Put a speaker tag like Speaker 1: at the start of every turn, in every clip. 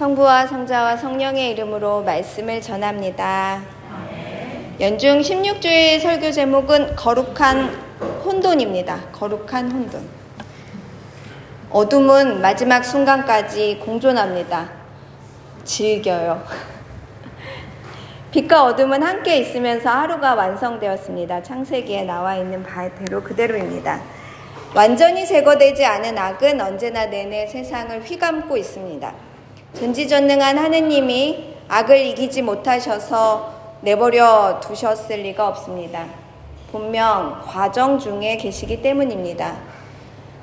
Speaker 1: 성부와 성자와 성령의 이름으로 말씀을 전합니다. 연중 16주일 설교 제목은 거룩한 혼돈입니다. 거룩한 혼돈. 어둠은 마지막 순간까지 공존합니다. 즐겨요. 빛과 어둠은 함께 있으면서 하루가 완성되었습니다. 창세기에 나와 있는 바대로 그대로입니다. 완전히 제거되지 않은 악은 언제나 내내 세상을 휘감고 있습니다. 전지전능한 하느님이 악을 이기지 못하셔서 내버려 두셨을 리가 없습니다. 분명 과정 중에 계시기 때문입니다.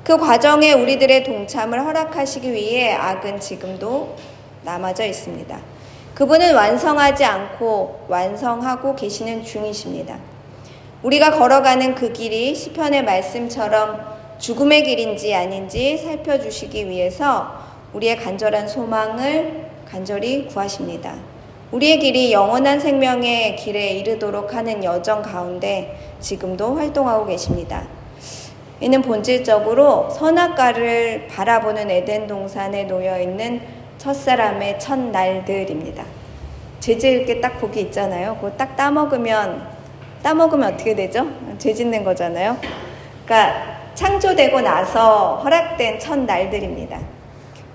Speaker 1: 그 과정에 우리들의 동참을 허락하시기 위해 악은 지금도 남아져 있습니다. 그분은 완성하지 않고 완성하고 계시는 중이십니다. 우리가 걸어가는 그 길이 시편의 말씀처럼 죽음의 길인지 아닌지 살펴주시기 위해서 우리의 간절한 소망을 간절히 구하십니다. 우리의 길이 영원한 생명의 길에 이르도록 하는 여정 가운데 지금도 활동하고 계십니다. 이는 본질적으로 선악과를 바라보는 에덴 동산에 놓여 있는 첫사람의 첫날들입니다. 죄 이렇게 딱 복이 있잖아요. 그거 딱 따먹으면 따먹으면 어떻게 되죠? 죄 짓는 거잖아요. 그러니까 창조되고 나서 허락된 첫 날들입니다.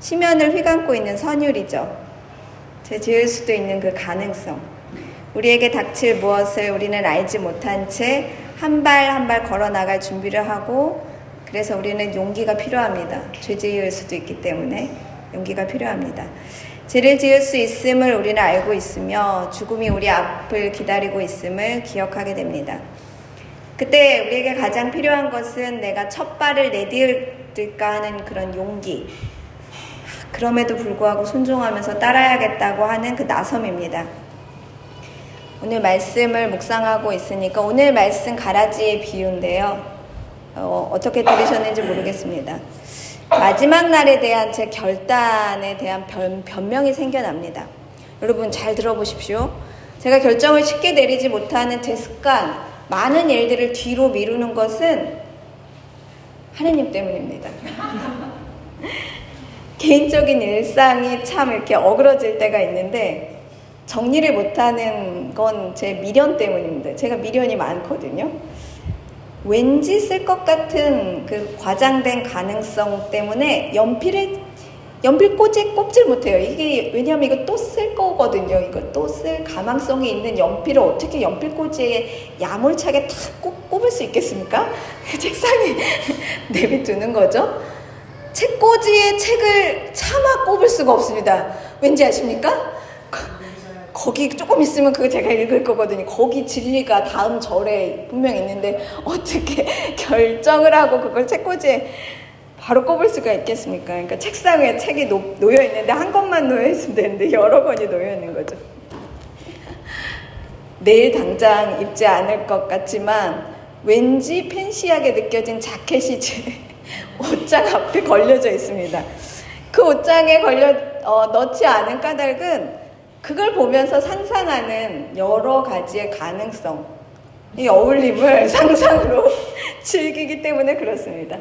Speaker 1: 심연을 휘감고 있는 선율이죠. 제 지을 수도 있는 그 가능성. 우리에게 닥칠 무엇을 우리는 알지 못한 채 한 발 한 발 걸어 나갈 준비를 하고 그래서 우리는 용기가 필요합니다. 죄 지을 수도 있기 때문에 용기가 필요합니다. 죄를 지을 수 있음을 우리는 알고 있으며 죽음이 우리 앞을 기다리고 있음을 기억하게 됩니다. 그때 우리에게 가장 필요한 것은 내가 첫 발을 내디딜까 하는 그런 용기. 그럼에도 불구하고 순종하면서 따라야겠다고 하는 그 나섬입니다. 오늘 말씀을 묵상하고 있으니까 오늘 말씀 가라지의 비유인데요. 어, 어떻게 들으셨는지 모르겠습니다. 마지막 날에 대한 제 결단에 대한 변, 변명이 생겨납니다. 여러분 잘 들어보십시오. 제가 결정을 쉽게 내리지 못하는 제 습관, 많은 일들을 뒤로 미루는 것은 하느님 때문입니다. 개인적인 일상이 참 이렇게 어그러질 때가 있는데 정리를 못하는 건 제 미련 때문입니다. 제가 미련이 많거든요. 왠지 쓸 것 같은 그 과장된 가능성 때문에 연필을 연필 꽂지 꼽질 못해요. 이게 왜냐하면 이거 또 쓸 거거든요. 이거 또 쓸 가망성이 있는 연필을 어떻게 연필 꽂이에 야물차게 다 꼽, 꼽을 수 있겠습니까? 책상에 내비두는 거죠. 책꽂이에 책을 차마 꼽을 수가 없습니다. 왠지 아십니까? 거기 조금 있으면 그거 제가 읽을 거거든요. 거기 진리가 다음 절에 분명 있는데 어떻게 결정을 하고 그걸 책꽂이에 바로 꼽을 수가 있겠습니까? 그러니까 책상 에 책이 놓, 놓여 있는데 한 권만 놓여 있으면 되는데 여러 권이 놓여 있는 거죠. 내일 당장 입지 않을 것 같지만 왠지 팬시하게 느껴진 자켓이 제 옷장 앞에 걸려져 있습니다. 그 옷장에 걸려 어, 넣지 않은 까닭은 그걸 보면서 상상하는 여러 가지의 가능성, 이 어울림을 상상으로 즐기기 때문에 그렇습니다.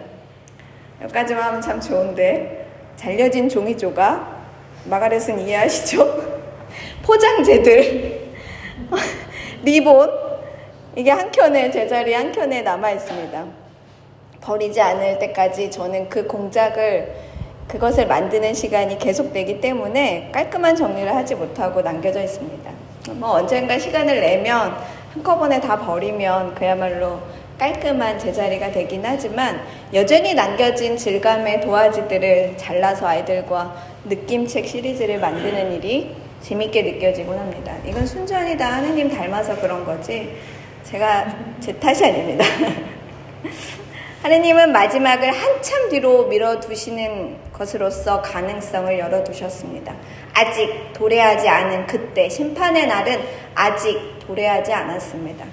Speaker 1: 여기까지만 하면 참 좋은데 잘려진 종이 조각 마가렛은 이해하시죠? 포장재들 리본 이게 한 켠에 제자리 한 켠에 남아 있습니다. 버리지 않을 때까지 저는 그 공작을 그것을 만드는 시간이 계속되기 때문에 깔끔한 정리를 하지 못하고 남겨져 있습니다. 뭐 언젠가 시간을 내면 한꺼번에 다 버리면 그야말로 깔끔한 제자리가 되긴 하지만 여전히 남겨진 질감의 도화지들을 잘라서 아이들과 느낌책 시리즈를 만드는 일이 재밌게 느껴지곤 합니다. 이건 순전히 다 하느님 닮아서 그런 거지 제가 제 탓이 아닙니다. 하느님은 마지막을 한참 뒤로 밀어두시는 것으로서 가능성을 열어두셨습니다. 아직 도래하지 않은 그때 심판의 날은 아직 도래하지 않았습니다.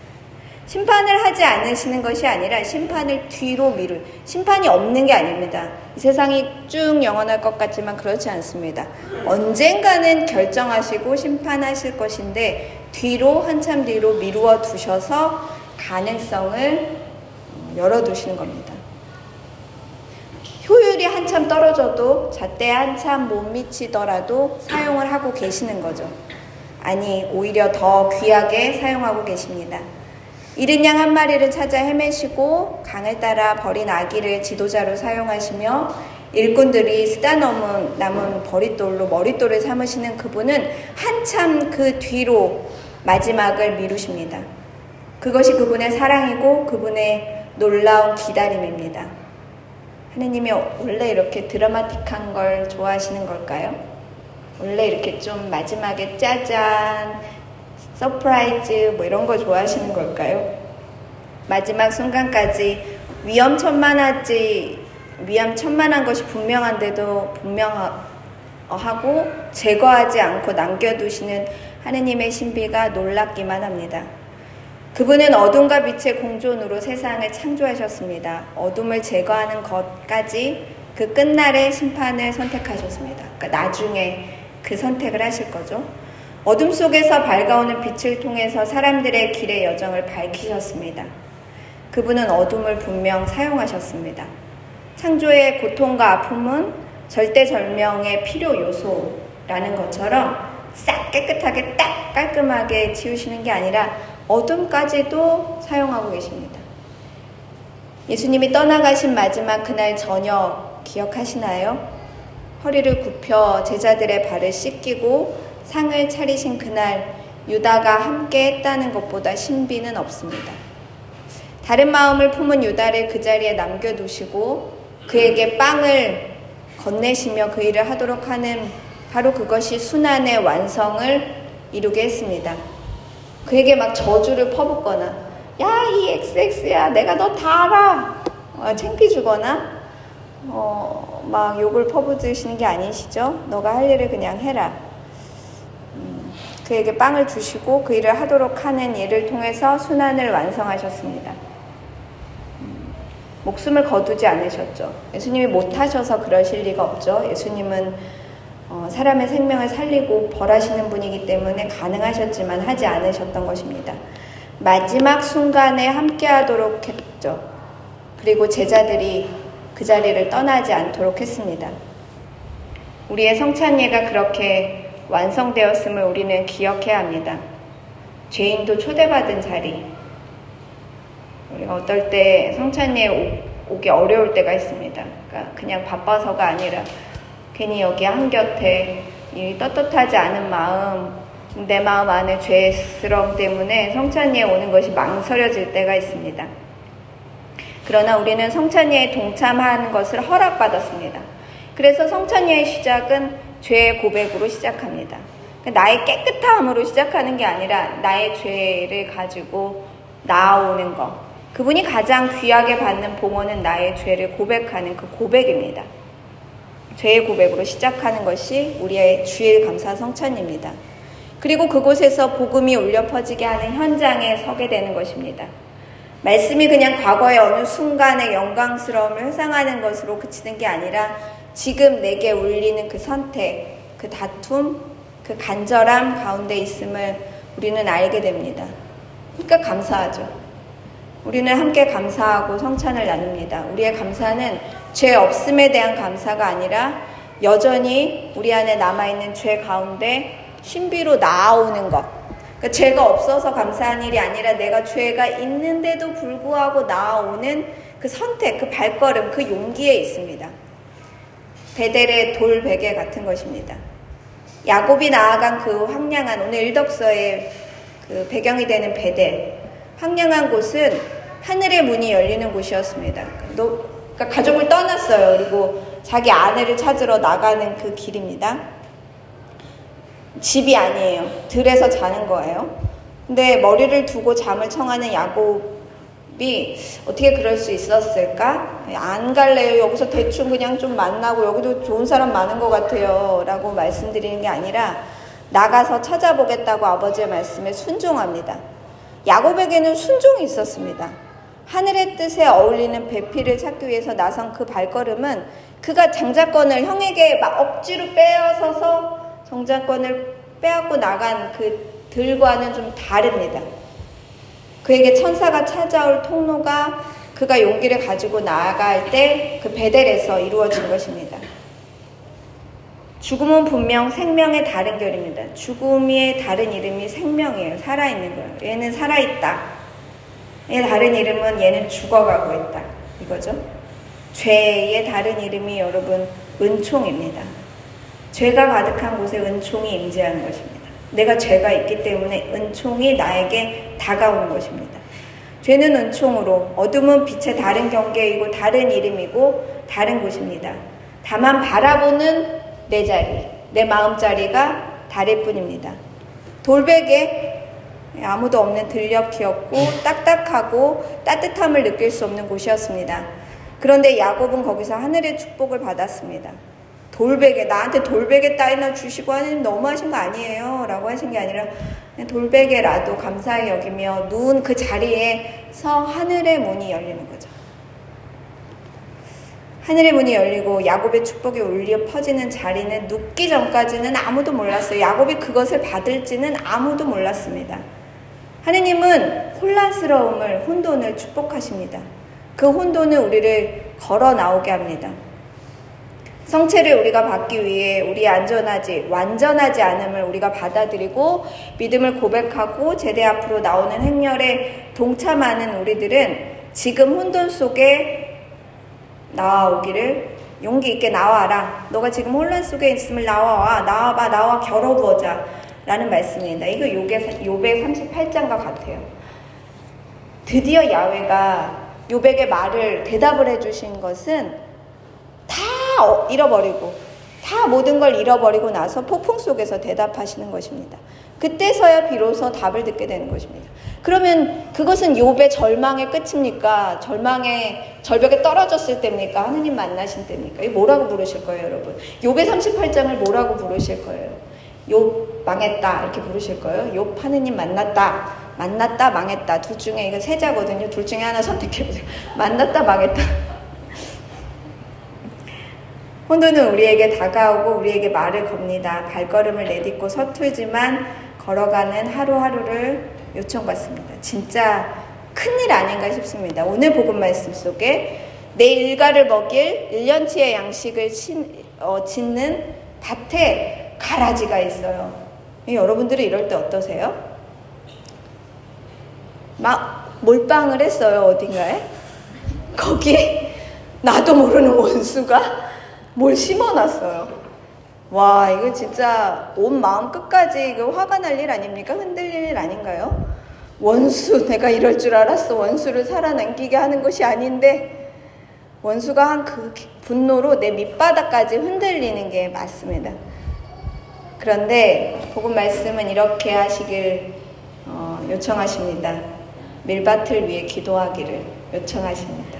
Speaker 1: 심판을 하지 않으시는 것이 아니라 심판을 뒤로 미룰 심판이 없는 게 아닙니다. 이 세상이 쭉 영원할 것 같지만 그렇지 않습니다. 언젠가는 결정하시고 심판하실 것인데 뒤로 한참 뒤로 미루어 두셔서 가능성을 열어두시는 겁니다. 효율 하늘이 한참 떨어져도 잣대 한참 못 미치더라도 사용을 하고 계시는 거죠. 아니, 오히려 더 귀하게 사용하고 계십니다. 이른 양 한 마리를 찾아 헤매시고 강을 따라 버린 아기를 지도자로 사용하시며 일꾼들이 쓰다 넘은 남은 버릿돌로 머릿돌을 삼으시는 그분은 한참 그 뒤로 마지막을 미루십니다. 그것이 그분의 사랑이고 그분의 놀라운 기다림입니다. 하느님이 원래 이렇게 드라마틱한 걸 좋아하시는 걸까요? 원래 이렇게 좀 마지막에 짜잔, surprise 뭐 이런 거 좋아하시는 걸까요? 마지막 순간까지 위험천만하지 위험천만한 것이 분명한데도 분명하고 제거하지 않고 남겨두시는 하느님의 신비가 놀랍기만 합니다. 그분은 어둠과 빛의 공존으로 세상을 창조하셨습니다. 어둠을 제거하는 것까지 그 끝날의 심판을 선택하셨습니다. 그러니까 나중에 그 선택을 하실 거죠. 어둠 속에서 밝아오는 빛을 통해서 사람들의 길의 여정을 밝히셨습니다. 그분은 어둠을 분명 사용하셨습니다. 창조의 고통과 아픔은 절대절명의 필요 요소라는 것처럼 싹 깨끗하게 딱 깔끔하게 지우시는 게 아니라 어둠까지도 사용하고 계십니다. 예수님이 떠나가신 마지막 그날 저녁 기억하시나요? 허리를 굽혀 제자들의 발을 씻기고 상을 차리신 그날 유다가 함께 했다는 것보다 신비는 없습니다. 다른 마음을 품은 유다를 그 자리에 남겨두시고 그에게 빵을 건네시며 그 일을 하도록 하는 바로 그것이 순환의 완성을 이루게 했습니다. 그에게 막 저주를 퍼붓거나, 야, 이 XX야, 내가 너 다 알아! 어, 창피 주거나, 어, 막 욕을 퍼붓으시는 게 아니시죠? 너가 할 일을 그냥 해라. 음, 그에게 빵을 주시고 그 일을 하도록 하는 일을 통해서 순환을 완성하셨습니다. 음, 목숨을 거두지 않으셨죠. 예수님이 못하셔서 그러실 리가 없죠. 예수님은 어, 사람의 생명을 살리고 벌하시는 분이기 때문에 가능하셨지만 하지 않으셨던 것입니다. 마지막 순간에 함께 하도록 했죠. 그리고 제자들이 그 자리를 떠나지 않도록 했습니다. 우리의 성찬예가 그렇게 완성되었음을 우리는 기억해야 합니다. 죄인도 초대받은 자리. 우리가 어떨 때 성찬예 오기 어려울 때가 있습니다. 그러니까 그냥 바빠서가 아니라 괜히 여기 한곁에 이 떳떳하지 않은 마음, 내 마음 안에 죄스러움 때문에 성찬이에 오는 것이 망설여질 때가 있습니다. 그러나 우리는 성찬이에 동참하는 것을 허락받았습니다. 그래서 성찬이의 시작은 죄의 고백으로 시작합니다. 그러니까 나의 깨끗함으로 시작하는 게 아니라 나의 죄를 가지고 나아오는 것. 그분이 가장 귀하게 받는 봉헌은 나의 죄를 고백하는 그 고백입니다. 죄의 고백으로 시작하는 것이 우리의 주일 감사 성찬입니다. 그리고 그곳에서 복음이 울려 퍼지게 하는 현장에 서게 되는 것입니다. 말씀이 그냥 과거의 어느 순간의 영광스러움을 회상하는 것으로 그치는 게 아니라 지금 내게 울리는 그 선택, 그 다툼, 그 간절함 가운데 있음을 우리는 알게 됩니다. 그러니까 감사하죠. 우리는 함께 감사하고 성찬을 나눕니다. 우리의 감사는 죄 없음에 대한 감사가 아니라 여전히 우리 안에 남아있는 죄 가운데 신비로 나아오는 것. 그러니까 죄가 없어서 감사한 일이 아니라 내가 죄가 있는데도 불구하고 나아오는 그 선택, 그 발걸음, 그 용기에 있습니다. 베델의 돌 베개 같은 것입니다. 야곱이 나아간 그 황량한 오늘 일덕서의 그 배경이 되는 베델. 황량한 곳은 하늘의 문이 열리는 곳이었습니다. 그러니까 가족을 떠났어요. 그리고 자기 아내를 찾으러 나가는 그 길입니다. 집이 아니에요. 들에서 자는 거예요. 근데 머리를 두고 잠을 청하는 야곱이 어떻게 그럴 수 있었을까? 안 갈래요. 여기서 대충 그냥 좀 만나고 여기도 좋은 사람 많은 것 같아요. 라고 말씀드리는 게 아니라 나가서 찾아보겠다고 아버지의 말씀에 순종합니다. 야곱에게는 순종이 있었습니다. 하늘의 뜻에 어울리는 배필을 찾기 위해서 나선 그 발걸음은 그가 장자권을 형에게 막 억지로 빼앗아서 정자권을 빼앗고 나간 그 들과는 좀 다릅니다. 그에게 천사가 찾아올 통로가 그가 용기를 가지고 나아갈 때 그 베델에서 이루어진 것입니다. 죽음은 분명 생명의 다른 결입니다. 죽음의 다른 이름이 생명이에요. 살아있는 거예요. 얘는 살아있다. 얘 다른 이름은 얘는 죽어가고 있다. 이거죠. 죄의 다른 이름이 여러분 은총입니다. 죄가 가득한 곳에 은총이 임재하는 것입니다. 내가 죄가 있기 때문에 은총이 나에게 다가오는 것입니다. 죄는 은총으로 어둠은 빛의 다른 경계이고 다른 이름이고 다른 곳입니다. 다만 바라보는 내 자리, 내 마음 자리가 다를 뿐입니다. 돌베개 아무도 없는 들녘이었고 딱딱하고 따뜻함을 느낄 수 없는 곳이었습니다. 그런데 야곱은 거기서 하늘의 축복을 받았습니다. 돌베개 나한테 돌베개 따위나 주시고 하나님 너무하신 거 아니에요 라고 하신 게 아니라 돌베개라도 감사히 여기며 누운 그 자리에 서 하늘의 문이 열리는 거죠. 하늘의 문이 열리고 야곱의 축복이 울려 퍼지는 자리는 눕기 전까지는 아무도 몰랐어요. 야곱이 그것을 받을지는 아무도 몰랐습니다. 하느님은 혼란스러움을, 혼돈을 축복하십니다. 그 혼돈은 우리를 걸어 나오게 합니다. 성체를 우리가 받기 위해 우리 안전하지, 완전하지 않음을 우리가 받아들이고 믿음을 고백하고 제대 앞으로 나오는 행렬에 동참하는 우리들은 지금 혼돈 속에 나와오기를 용기 있게 나와라. 너가 지금 혼란 속에 있음을 나와와. 나와봐. 나와 겨뤄보자. 라는 말씀입니다. 이거 요배, 요배 38장과 같아요. 드디어 야외가 요백의 말을 대답을 해주신 것은 다 어, 잃어버리고 다 모든 걸 잃어버리고 나서 폭풍 속에서 대답하시는 것입니다. 그때서야 비로소 답을 듣게 되는 것입니다. 그러면 그것은 욥의 절망의 끝입니까? 절망의 절벽에 떨어졌을 때입니까? 하느님 만나신 때입니까? 이 뭐라고 부르실 거예요, 여러분? 욥의 38장을 뭐라고 부르실 거예요? 욥 망했다 이렇게 부르실 거예요. 욥 하느님 만났다. 만났다 망했다. 둘 중에 이거 세자거든요. 둘 중에 하나 선택해 보세요. 만났다 망했다. 혼돈은 우리에게 다가오고 우리에게 말을 겁니다. 발걸음을 내딛고 서툴지만 걸어가는 하루하루를 요청받습니다. 진짜 큰일 아닌가 싶습니다. 오늘 복음 말씀 속에 내 일가를 먹일 1년치의 양식을 친, 어, 짓는 밭에 가라지가 있어요. 여러분들은 이럴 때 어떠세요? 막 몰빵을 했어요, 어딘가에. 거기에 나도 모르는 원수가 뭘 심어놨어요. 와, 이거 진짜 온 마음 끝까지 이거 화가 날 일 아닙니까? 흔들릴 일 아닌가요? 원수, 내가 이럴 줄 알았어. 원수를 살아남기게 하는 것이 아닌데, 원수가 한 그 분노로 내 밑바닥까지 흔들리는 게 맞습니다. 그런데, 복음 말씀은 이렇게 하시길 어, 요청하십니다. 밀밭을 위해 기도하기를 요청하십니다.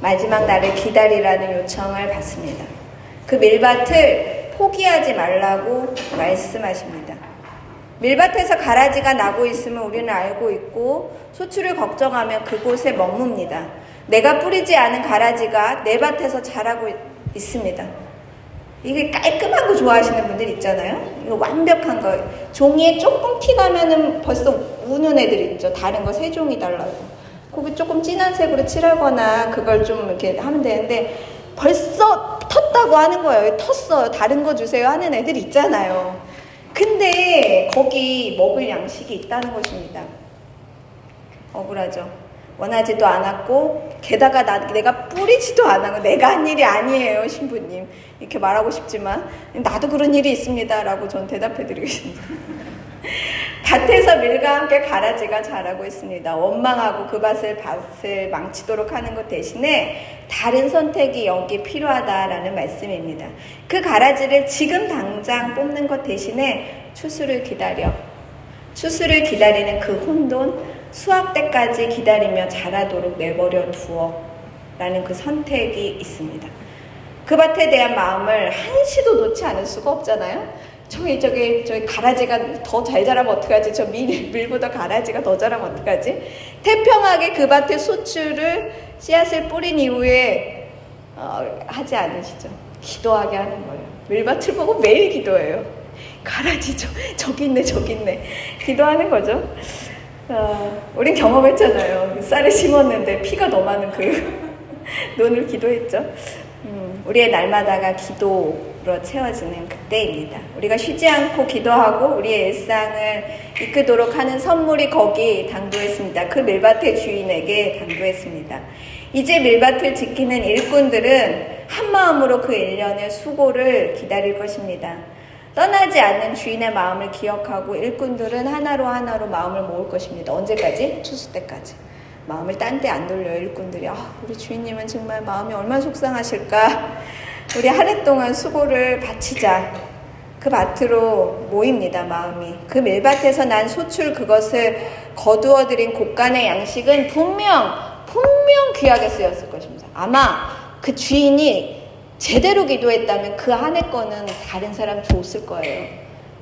Speaker 1: 마지막 날을 기다리라는 요청을 받습니다. 그 밀밭을 포기하지 말라고 말씀하십니다. 밀밭에서 가라지가 나고 있으면 우리는 알고 있고 소출을 걱정하며 그곳에 머뭅니다. 내가 뿌리지 않은 가라지가 내 밭에서 자라고 있습니다. 이게 깔끔한 거 좋아하시는 분들 있잖아요. 이거 완벽한 거. 종이에 조금 티 나면은 벌써 우는 애들 있죠. 다른 거 세 종이 달라고. 거기 조금 진한 색으로 칠하거나 그걸 좀 이렇게 하면 되는데 벌써 텄다고 하는 거예요. 텄어요. 다른 거 주세요 하는 애들 있잖아요. 근데 거기 먹을 양식이 있다는 것입니다. 억울하죠. 원하지도 않았고 게다가 나, 내가 뿌리지도 않았고 내가 한 일이 아니에요 신부님 이렇게 말하고 싶지만 나도 그런 일이 있습니다 라고 전 대답해 드리겠습니다 밭에서 밀과 함께 가라지가 자라고 있습니다. 원망하고 그 밭을 밭을 망치도록 하는 것 대신에 다른 선택이 여기 필요하다라는 말씀입니다. 그 가라지를 지금 당장 뽑는 것 대신에 추수를 기다려 추수를 기다리는 그 혼돈 수확 때까지 기다리며 자라도록 내버려 두어 라는 그 선택이 있습니다. 그 밭에 대한 마음을 한시도 놓지 않을 수가 없잖아요. 저기 저기 저기 가라지가 더 잘 자라면 어떡하지? 저 밀, 밀보다 가라지가 더 자라면 어떡하지? 태평하게 그 밭에 소출을 씨앗을 뿌린 이후에 어, 하지 않으시죠. 기도하게 하는 거예요. 밀밭을 보고 매일 기도해요. 가라지 저, 저기 있네 저기 있네 기도하는 거죠. 어, 우린 경험했잖아요. 쌀을 심었는데 피가 더 많은 그 논을 기도했죠. 음, 우리의 날마다가 기도로 채워지는 그때입니다. 우리가 쉬지 않고 기도하고 우리의 일상을 이끄도록 하는 선물이 거기 당도했습니다. 그 밀밭의 주인에게 당도했습니다. 이제 밀밭을 지키는 일꾼들은 한 마음으로 그 일련의 수고를 기다릴 것입니다. 떠나지 않는 주인의 마음을 기억하고 일꾼들은 하나로 하나로 마음을 모을 것입니다. 언제까지? 추수 때까지. 마음을 딴 데 안 돌려요, 일꾼들이. 아, 우리 주인님은 정말 마음이 얼마나 속상하실까. 우리 한 해 동안 수고를 바치자. 그 밭으로 모입니다, 마음이. 그 밀밭에서 난 소출 그것을 거두어들인 곡간의 양식은 분명, 분명 귀하게 쓰였을 것입니다. 아마 그 주인이 제대로 기도했다면 그한해 거는 다른 사람 줬을 거예요.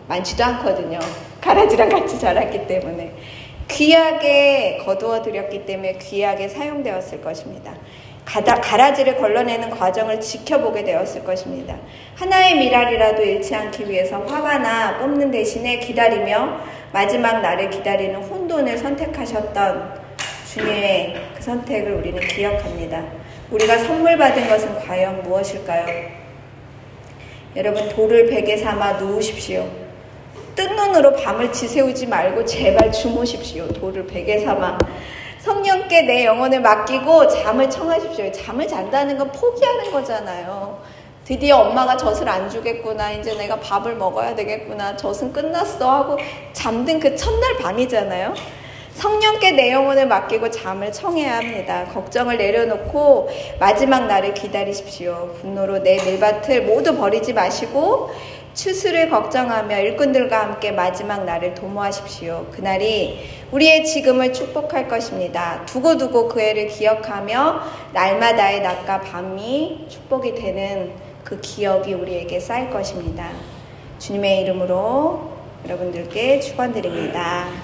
Speaker 1: 많지도 않거든요. 가라지랑 같이 자랐기 때문에. 귀하게 거두어 드렸기 때문에 귀하게 사용되었을 것입니다. 가라지를 걸러내는 과정을 지켜보게 되었을 것입니다. 하나의 미랄이라도 잃지 않기 위해서 화가나 뽑는 대신에 기다리며 마지막 날을 기다리는 혼돈을 선택하셨던 주님의 그 선택을 우리는 기억합니다. 우리가 선물 받은 것은 과연 무엇일까요? 여러분 돌을 베개 삼아 누우십시오. 뜬 눈으로 밤을 지새우지 말고 제발 주무십시오. 돌을 베개 삼아 성령께 내 영혼을 맡기고 잠을 청하십시오. 잠을 잔다는 건 포기하는 거잖아요. 드디어 엄마가 젖을 안 주겠구나. 이제 내가 밥을 먹어야 되겠구나. 젖은 끝났어. 하고 잠든 그 첫날 밤이잖아요. 성령께 내 영혼을 맡기고 잠을 청해야 합니다. 걱정을 내려놓고 마지막 날을 기다리십시오. 분노로 내 밀밭을 모두 버리지 마시고 추수를 걱정하며 일꾼들과 함께 마지막 날을 도모하십시오. 그날이 우리의 지금을 축복할 것입니다. 두고두고 그 해를 기억하며 날마다의 낮과 밤이 축복이 되는 그 기억이 우리에게 쌓일 것입니다. 주님의 이름으로 여러분들께 축원드립니다.